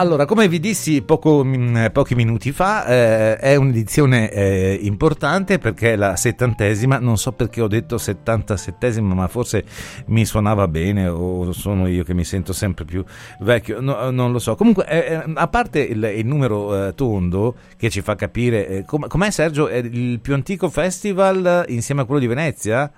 Allora, come vi dissi poco, mm, pochi minuti fa, eh, è un'edizione eh, importante perché è la settantesima, non so perché ho detto settantasettesima, ma forse mi suonava bene o sono io che mi sento sempre più vecchio, no, non lo so. Comunque, eh, a parte il, il numero eh, tondo che ci fa capire, eh, com- com'è Sergio, è il più antico festival insieme a quello di Venezia?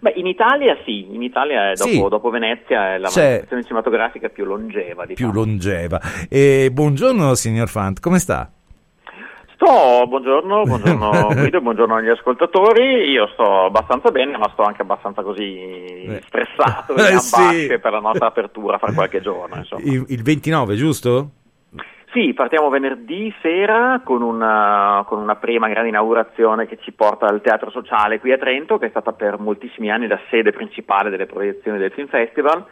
Beh, in Italia sì, in Italia dopo, sì. dopo, Venezia è la manifestazione cinematografica più longeva. Diciamo. Più longeva. E buongiorno signor Fant, come sta? Sto, buongiorno, buongiorno Guido, buongiorno agli ascoltatori, io sto abbastanza bene ma sto anche abbastanza così eh. stressato eh, sì. per la nostra apertura fra qualche giorno. Il, il 29 giusto? Sì, partiamo venerdì sera con una, con una, prima grande inaugurazione che ci porta al Teatro Sociale qui a Trento, che è stata per moltissimi anni la sede principale delle proiezioni del Film Festival.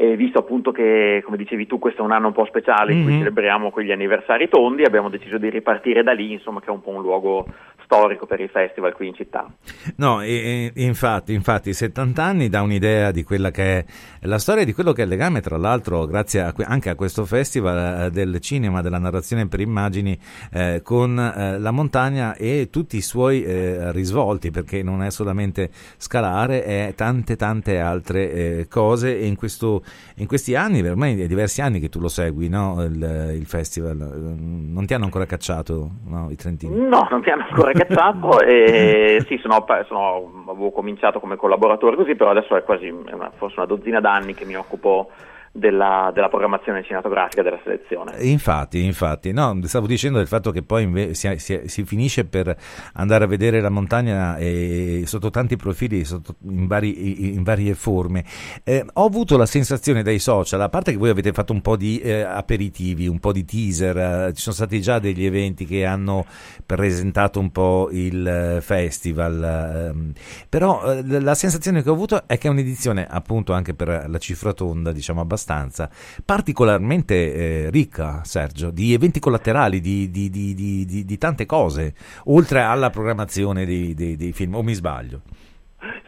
E visto appunto che, come dicevi tu, questo è un anno un po' speciale in cui mm-hmm. celebriamo quegli anniversari tondi, abbiamo deciso di ripartire da lì, insomma, che è un po' un luogo storico per il festival qui in città. No, e, e, infatti, infatti, 70 anni dà un'idea di quella che è la storia di quello che è il legame, tra l'altro, grazie a, anche a questo festival eh, del cinema, della narrazione per immagini, eh, con eh, la montagna e tutti i suoi eh, risvolti, perché non è solamente scalare, è tante tante altre eh, cose e in, questo, in, questi anni, ormai è diversi anni che tu lo segui, no? il, il, festival, non ti hanno ancora cacciato no? i trentini? No, non ti hanno ancora cazzato e sì, sono, sono, avevo cominciato come collaboratore così, però adesso è quasi una, forse una dozzina d'anni che mi occupo della, della, programmazione cinematografica della selezione. Infatti, infatti, no, stavo dicendo del fatto che poi inve- si, si, si, finisce per andare a vedere la montagna e, sotto tanti profili, sotto, in, vari, in, varie forme. Eh, ho avuto la sensazione dai social, a parte che voi avete fatto un po' di eh, aperitivi, un po' di teaser, eh, ci sono stati già degli eventi che hanno presentato un po' il eh, festival, ehm, però eh, la sensazione che ho avuto è che è un'edizione appunto anche per la cifra tonda, diciamo abbastanza abbastanza particolarmente eh, ricca, Sergio, di eventi collaterali, di, di, di, di, tante cose, oltre alla programmazione dei, dei, dei film, o mi sbaglio?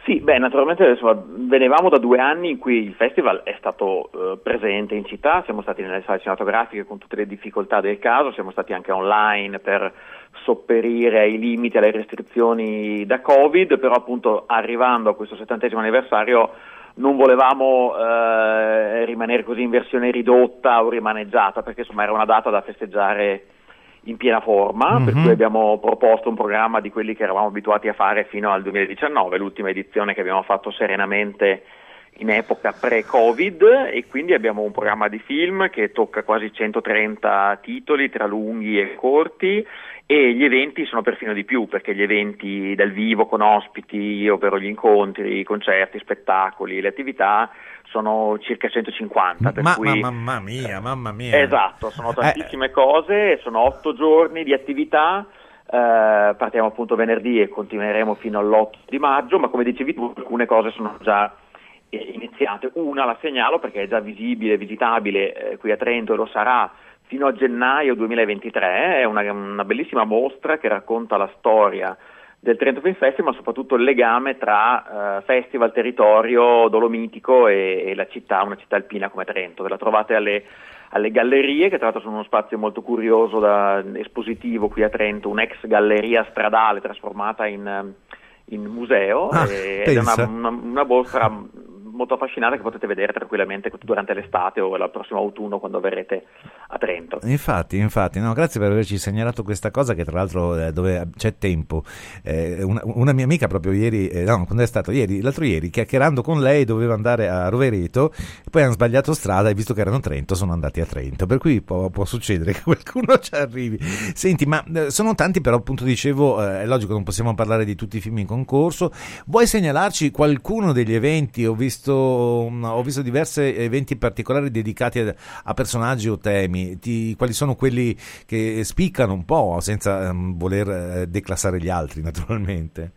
Sì, beh, naturalmente insomma, venivamo da due anni in cui il festival è stato eh, presente in città, siamo stati nelle sale cinematografiche con tutte le difficoltà del caso, siamo stati anche online per sopperire ai limiti, alle restrizioni da Covid, però appunto arrivando a questo settantesimo anniversario non volevamo eh, rimanere così in versione ridotta o rimaneggiata, perché insomma era una data da festeggiare in piena forma, mm-hmm. per cui abbiamo proposto un programma di quelli che eravamo abituati a fare fino al 2019, l'ultima edizione che abbiamo fatto serenamente in epoca pre-Covid e quindi abbiamo un programma di film che tocca quasi 130 titoli tra lunghi e corti e gli eventi sono perfino di più perché gli eventi dal vivo con ospiti, ovvero gli incontri, i concerti, spettacoli, le attività sono circa 150. Ma, cui, mamma mia, mamma mia. Esatto, sono tantissime eh. cose, sono otto giorni di attività. Eh, partiamo appunto venerdì e continueremo fino all'8 di maggio, ma come dicevi tu, alcune cose sono già eh, iniziate. Una la segnalo perché è già visibile, visitabile eh, qui a Trento e lo sarà fino a gennaio 2023, è una, una bellissima mostra che racconta la storia del Trento Film Festival, ma soprattutto il legame tra uh, festival, territorio dolomitico e, e, la città, una città alpina come Trento. Ve la trovate alle, alle gallerie, che tra l'altro sono uno spazio molto curioso, da, espositivo qui a Trento, un'ex galleria stradale trasformata in, in museo, ah, ed è una, una, una mostra molto affascinante che potete vedere tranquillamente durante l'estate o il prossimo autunno quando verrete a Trento. Infatti, infatti, no, grazie per averci segnalato questa cosa che tra l'altro eh, dove c'è tempo. Eh, una, una, mia amica proprio ieri, eh, no, quando è stato ieri, l'altro ieri, chiacchierando con lei doveva andare a Rovereto, poi hanno sbagliato strada e visto che erano a Trento sono andati a Trento, per cui può, può succedere che qualcuno ci arrivi. Senti, ma eh, sono tanti però appunto dicevo, eh, è logico non possiamo parlare di tutti i film in concorso, vuoi segnalarci qualcuno degli eventi? Ho visto visto, mm, ho visto diversi eventi particolari dedicati a, a personaggi o temi. Ti, quali sono quelli che spiccano un po' senza um, voler eh, declassare gli altri, naturalmente?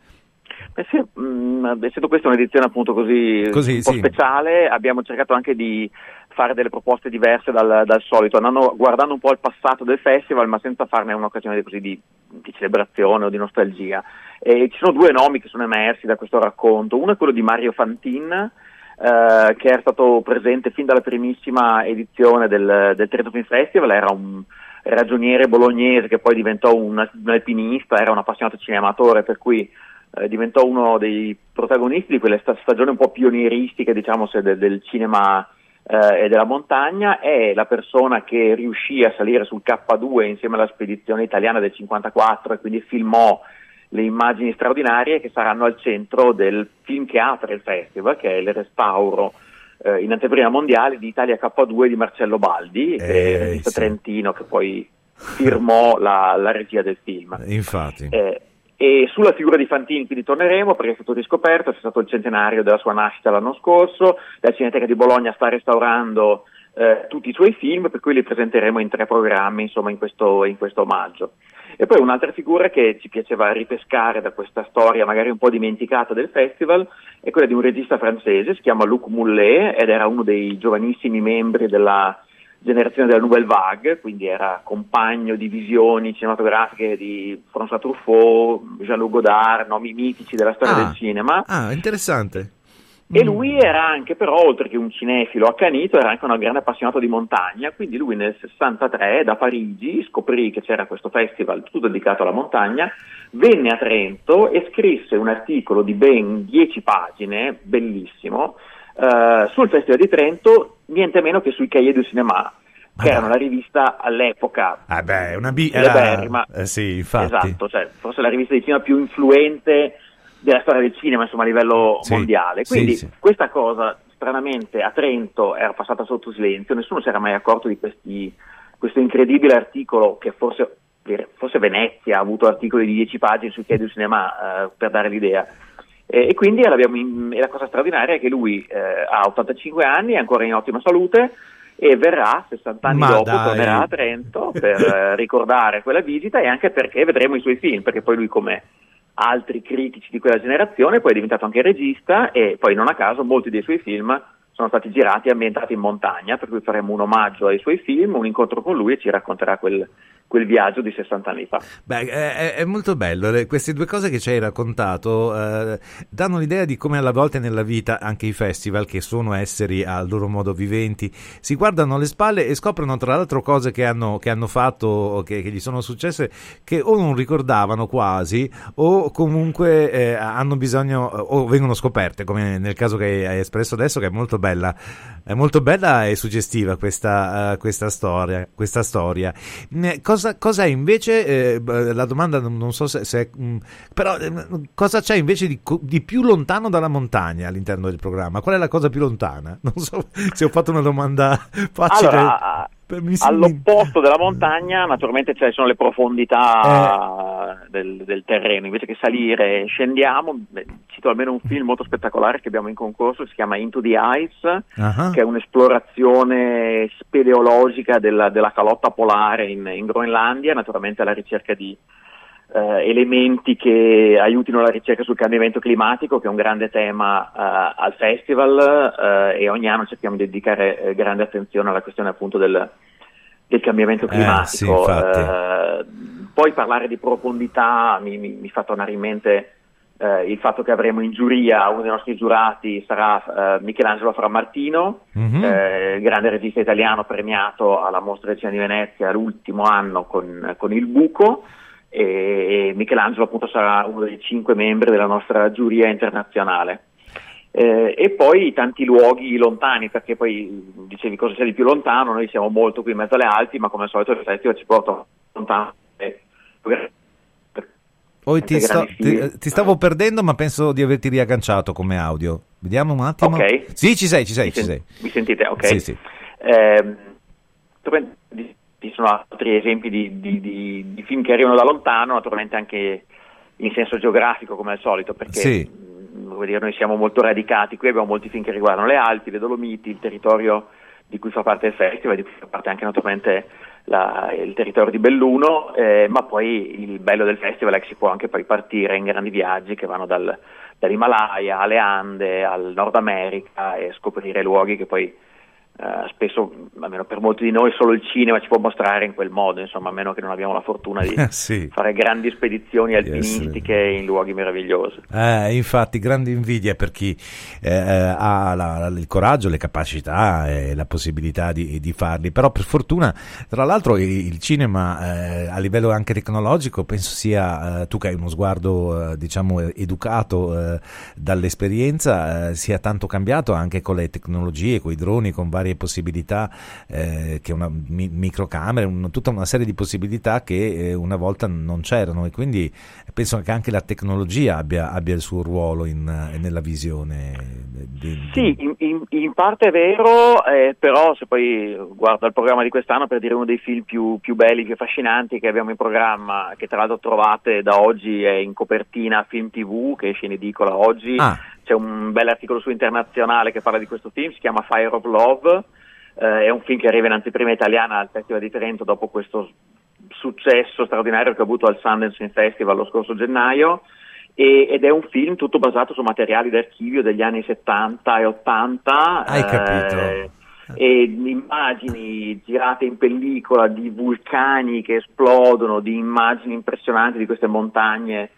Beh sì, mh, mm, essendo questa un'edizione appunto così, così un po' sì. speciale, abbiamo cercato anche di fare delle proposte diverse dal, dal solito, andando, guardando un po' il passato del festival, ma senza farne un'occasione così di, di celebrazione o di nostalgia. E ci sono due nomi che sono emersi da questo racconto. Uno è quello di Mario Fantin, eh, che era stato presente fin dalla primissima edizione del, del Trento Film Festival, era un ragioniere bolognese che poi diventò un, un alpinista, era un appassionato cinematore, per cui eh, diventò uno dei protagonisti di quelle sta- stagioni un po' pionieristiche, diciamo, del, del cinema eh, e della montagna, è la persona che riuscì a salire sul K2 insieme alla spedizione italiana del 54 e quindi filmò le immagini straordinarie che saranno al centro del film che apre il festival, che è il restauro eh, in anteprima mondiale di Italia K2 di Marcello Baldi, che è il sì. trentino che poi firmò la, la, regia del film. Infatti. Eh, e sulla figura di Fantini quindi torneremo perché è stato riscoperto, è stato il centenario della sua nascita l'anno scorso, la Cineteca di Bologna sta restaurando eh, tutti i suoi film, per cui li presenteremo in tre programmi insomma, in, questo, in questo omaggio. E poi un'altra figura che ci piaceva ripescare da questa storia magari un po' dimenticata del festival è quella di un regista francese, si chiama Luc Moulet ed era uno dei giovanissimi membri della generazione della Nouvelle Vague, quindi era compagno di visioni cinematografiche di François Truffaut, Jean-Luc Godard, nomi mitici della storia ah, del cinema. Ah, interessante. E mm. lui era anche, però, oltre che un cinefilo accanito, era anche un grande appassionato di montagna, quindi lui nel 63 da Parigi scoprì che c'era questo festival tutto dedicato alla montagna, venne a Trento e scrisse un articolo di ben 10 pagine, bellissimo, eh, sul Festival di Trento, niente meno che sui Cahiers du Cinéma, che era una rivista all'epoca ah beh, una bi- era... eh, sì, infatti. Esatto, cioè, forse la rivista di cinema più influente della storia del cinema insomma, a livello sì, mondiale. Quindi sì, sì. questa cosa stranamente a Trento era passata sotto silenzio, nessuno si era mai accorto di questi, questo incredibile articolo che forse, forse, Venezia ha avuto articoli di 10 pagine su Chiedi Cinema eh, per dare l'idea. E, e quindi in, e la cosa straordinaria è che lui eh, ha 85 anni, è ancora in ottima salute e verrà 60 anni Ma dopo, dai. tornerà a Trento per eh, ricordare quella visita e anche perché vedremo i suoi film, perché poi lui come altri critici di quella generazione, poi è diventato anche regista e poi non a caso molti dei suoi film sono stati girati e ambientati in montagna, per cui faremo un omaggio ai suoi film, un incontro con lui e ci racconterà quel, quel viaggio di 60 anni fa. Beh, è, è molto bello, queste due cose che ci hai raccontato eh, danno l'idea di come alla volte nella vita anche i festival, che sono esseri a loro modo viventi, si guardano alle spalle e scoprono tra l'altro cose che hanno, che hanno fatto, che, che, gli sono successe, che o non ricordavano quasi o comunque eh, hanno bisogno o vengono scoperte, come nel caso che hai espresso adesso, che è molto bella, è molto bella e suggestiva questa, uh, questa storia. Questa storia. Cosa cosa, cosa invece, eh, la domanda non, so se, se mh, mm, però eh, cosa c'è invece di, di, più lontano dalla montagna all'interno del programma? Qual è la cosa più lontana? Non so se ho fatto una domanda facile. Allora, all'opposto della montagna naturalmente ci sono le profondità eh. Del, del, terreno, invece che salire scendiamo, beh, cito almeno un film molto spettacolare che abbiamo in concorso, si chiama Into the Ice, uh-huh. che è un'esplorazione speleologica della, della calotta polare in, in, Groenlandia, naturalmente alla ricerca di eh, elementi che aiutino la ricerca sul cambiamento climatico, che è un grande tema eh, al festival eh, e ogni anno cerchiamo di dedicare eh, grande attenzione alla questione appunto del, del cambiamento climatico. Sì, poi parlare di profondità mi, mi, mi fa tornare in mente eh, il fatto che avremo in giuria uno dei nostri giurati sarà eh, Michelangelo Frammartino, mm-hmm. eh, grande regista italiano premiato alla Mostra del Cinema di Venezia l'ultimo anno con, con Il Buco e Michelangelo appunto sarà uno dei cinque membri della nostra giuria internazionale. Eh, e poi tanti luoghi lontani, perché poi dicevi cosa c'è di più lontano, noi siamo molto qui in mezzo alle Alpi, ma come al solito il festival ci porta lontano. Oh, ti, sto, ti, ti, stavo perdendo, ma penso di averti riagganciato come audio. Vediamo un attimo. Ok. Sì, ci sei, ci sei, mi ci sei. Mi sentite? Ok. Sì, sì. Eh, ci sono altri esempi di, di, di, di, film che arrivano da lontano, naturalmente anche in senso geografico come al solito, perché sì. mh, dire, noi siamo molto radicati, qui abbiamo molti film che riguardano le Alpi, le Dolomiti, il territorio di cui fa parte il festival, di cui fa parte anche naturalmente la, il territorio di Belluno, eh, ma poi il bello del festival è che si può anche poi partire in grandi viaggi che vanno dal, dall'Himalaya alle Ande, al Nord America e scoprire luoghi che poi Uh, spesso, almeno per molti di noi, solo il cinema ci può mostrare in quel modo, insomma, a meno che non abbiamo la fortuna di sì. fare grandi spedizioni alpinistiche yes. in luoghi meravigliosi. Eh, infatti, grande invidia per chi eh, ha la, il coraggio, le capacità e la possibilità di, di, farli, però per fortuna, tra l'altro, il, cinema eh, a livello anche tecnologico penso sia, eh, tu che hai uno sguardo, eh, diciamo, educato dall'esperienza, sia tanto cambiato anche con le tecnologie, con i droni, con vari varie possibilità, eh, che una mi- microcamere, un, tutta una serie di possibilità che eh, una volta non c'erano e quindi penso che anche la tecnologia abbia, abbia il suo ruolo in, nella visione. Sì, in, in, in, parte è vero, eh, però se poi guardo il programma di quest'anno per dire uno dei film più, più belli, più affascinanti che abbiamo in programma, che tra l'altro trovate da oggi è in copertina Film TV che esce in edicola oggi. Ah. C'è un bel articolo su Internazionale che parla di questo film, si chiama Fire of Love, eh, è un film che arriva in anteprima italiana al Festival di Trento dopo questo successo straordinario che ha avuto al Sundance Film Festival lo scorso gennaio e, ed è un film tutto basato su materiali d'archivio degli anni 70 e 80. Hai eh, capito? e immagini girate in pellicola di vulcani che esplodono, di immagini impressionanti di queste montagne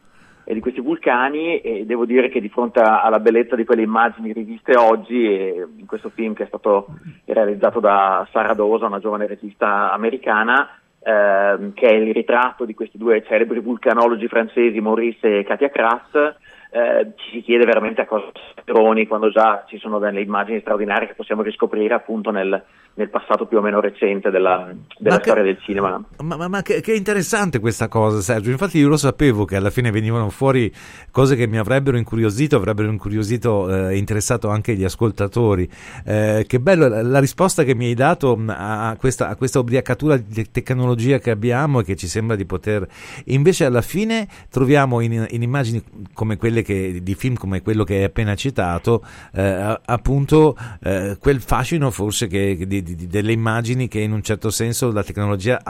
e di questi vulcani e devo dire che di fronte alla bellezza di quelle immagini riviste oggi e in questo film che è stato realizzato da Sara Dosa, una giovane regista americana, ehm, che è il ritratto di questi due celebri vulcanologi francesi, Maurice e Katia Kras, eh, ci si chiede veramente a cosa droni quando già ci sono delle immagini straordinarie che possiamo riscoprire appunto nel, nel passato più o meno recente della, della storia che, del cinema. Ma, ma, ma che, che, interessante questa cosa, Sergio. Infatti, io lo sapevo che alla fine venivano fuori cose che mi avrebbero incuriosito, avrebbero incuriosito e eh, interessato anche gli ascoltatori. Eh, che bello la, risposta che mi hai dato a questa, a questa ubriacatura di tecnologia che abbiamo e che ci sembra di poter. Invece, alla fine, troviamo in, in immagini come quelle che, di film come quello che hai appena citato, eh, appunto eh, quel fascino forse che, di, di, delle immagini che in un certo senso la tecnologia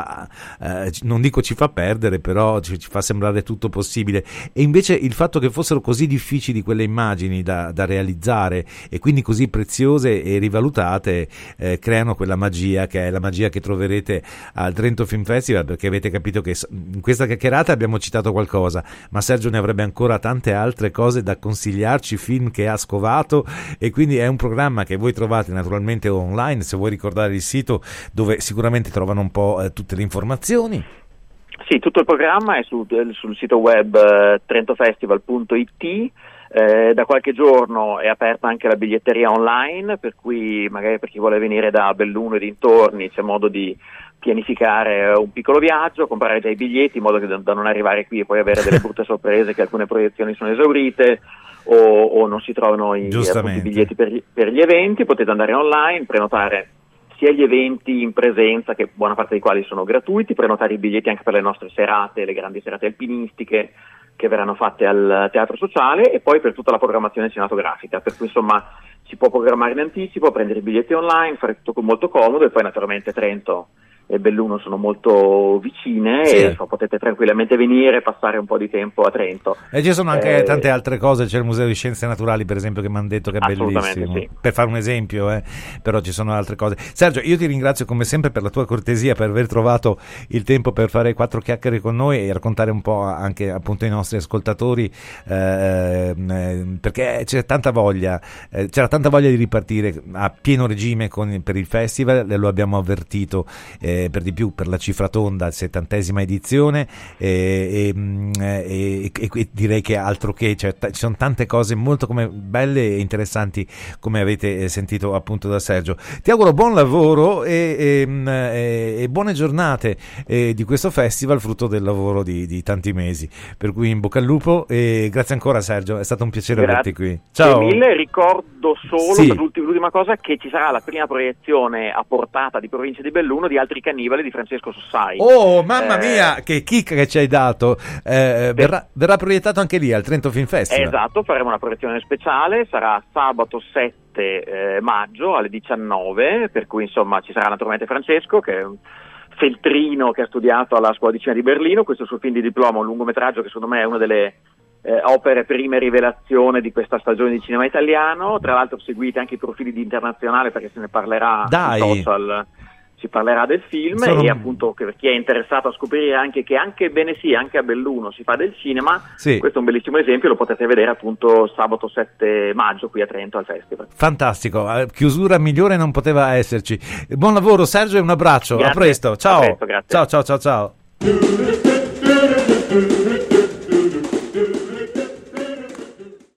eh, non dico ci fa perdere, però ci, ci, fa sembrare tutto possibile. E invece il fatto che fossero così difficili quelle immagini da, da realizzare e quindi così preziose e rivalutate, eh, creano quella magia che è la magia che troverete al Trento Film Festival, perché avete capito che in questa chiacchierata abbiamo citato qualcosa, ma Sergio ne avrebbe ancora tante altre altre cose da consigliarci, film che ha scovato e quindi è un programma che voi trovate naturalmente online, se vuoi ricordare il sito dove sicuramente trovano un po' eh, tutte le informazioni. Sì, tutto il programma è su, sul sito web eh, trentofestival.it. Eh, da qualche giorno è aperta anche la biglietteria online, per cui magari per chi vuole venire da Belluno e dintorni c'è modo di pianificare un piccolo viaggio, comprare già i biglietti in modo che da non arrivare qui e poi avere delle brutte sorprese che alcune proiezioni sono esaurite o, o non si trovano i, i biglietti per gli, per gli eventi, potete andare online, prenotare sia gli eventi in presenza, che buona parte dei quali sono gratuiti, prenotare i biglietti anche per le nostre serate, le grandi serate alpinistiche che verranno fatte al Teatro Sociale e poi per tutta la programmazione cinematografica, per cui insomma si può programmare in anticipo, prendere i biglietti online, fare tutto molto comodo e poi naturalmente Trento e Belluno sono molto vicine sì. e so, potete tranquillamente venire e passare un po' di tempo a Trento. E ci sono anche eh, tante altre cose, c'è il Museo di Scienze Naturali per esempio che mi hanno detto che è bellissimo, sì. per fare un esempio, eh. però ci sono altre cose. Sergio, io ti ringrazio come sempre per la tua cortesia, per aver trovato il tempo per fare quattro chiacchiere con noi e raccontare un po' anche appunto ai nostri ascoltatori, eh, eh perché c'è tanta voglia, eh, c'era tanta voglia di ripartire a pieno regime con, per il festival, lo abbiamo avvertito. Eh, eh, per di più per la cifra tonda, settantesima edizione e, e, e, e, direi che altro che, cioè, t- ci sono tante cose molto come belle e interessanti come avete eh, sentito appunto da Sergio. Ti auguro buon lavoro e, buone giornate eh, di questo festival, frutto del lavoro di, di, tanti mesi. Per cui in bocca al lupo e grazie ancora Sergio, è stato un piacere grazie averti qui. Ciao. Mille, ricordo solo sì. l'ultima cosa che ci sarà la prima proiezione a portata di provincia di Belluno di altri cannibali di Francesco Sossai. Oh, mamma eh, mia, che chicca che ci hai dato! Eh, verrà, verrà, proiettato anche lì al Trento Film Festival. Esatto, faremo una proiezione speciale, sarà sabato 7 eh, maggio alle 19, per cui insomma ci sarà naturalmente Francesco che è un feltrino che ha studiato alla scuola di cinema di Berlino, questo suo film di diploma, un lungometraggio che secondo me è una delle eh, opere prime rivelazione di questa stagione di cinema italiano. Tra l'altro seguite anche i profili di internazionale perché se ne parlerà Dai. sui social si parlerà del film Sono- e appunto per chi è interessato a scoprire anche che anche bene sì, anche a Belluno si fa del cinema, Sì. questo è un bellissimo esempio, lo potete vedere appunto sabato 7 maggio qui a Trento al festival. Fantastico, eh, chiusura migliore non poteva esserci. Buon lavoro Sergio e un abbraccio, a Grazie. presto, ciao. A presto, ciao ciao ciao ciao.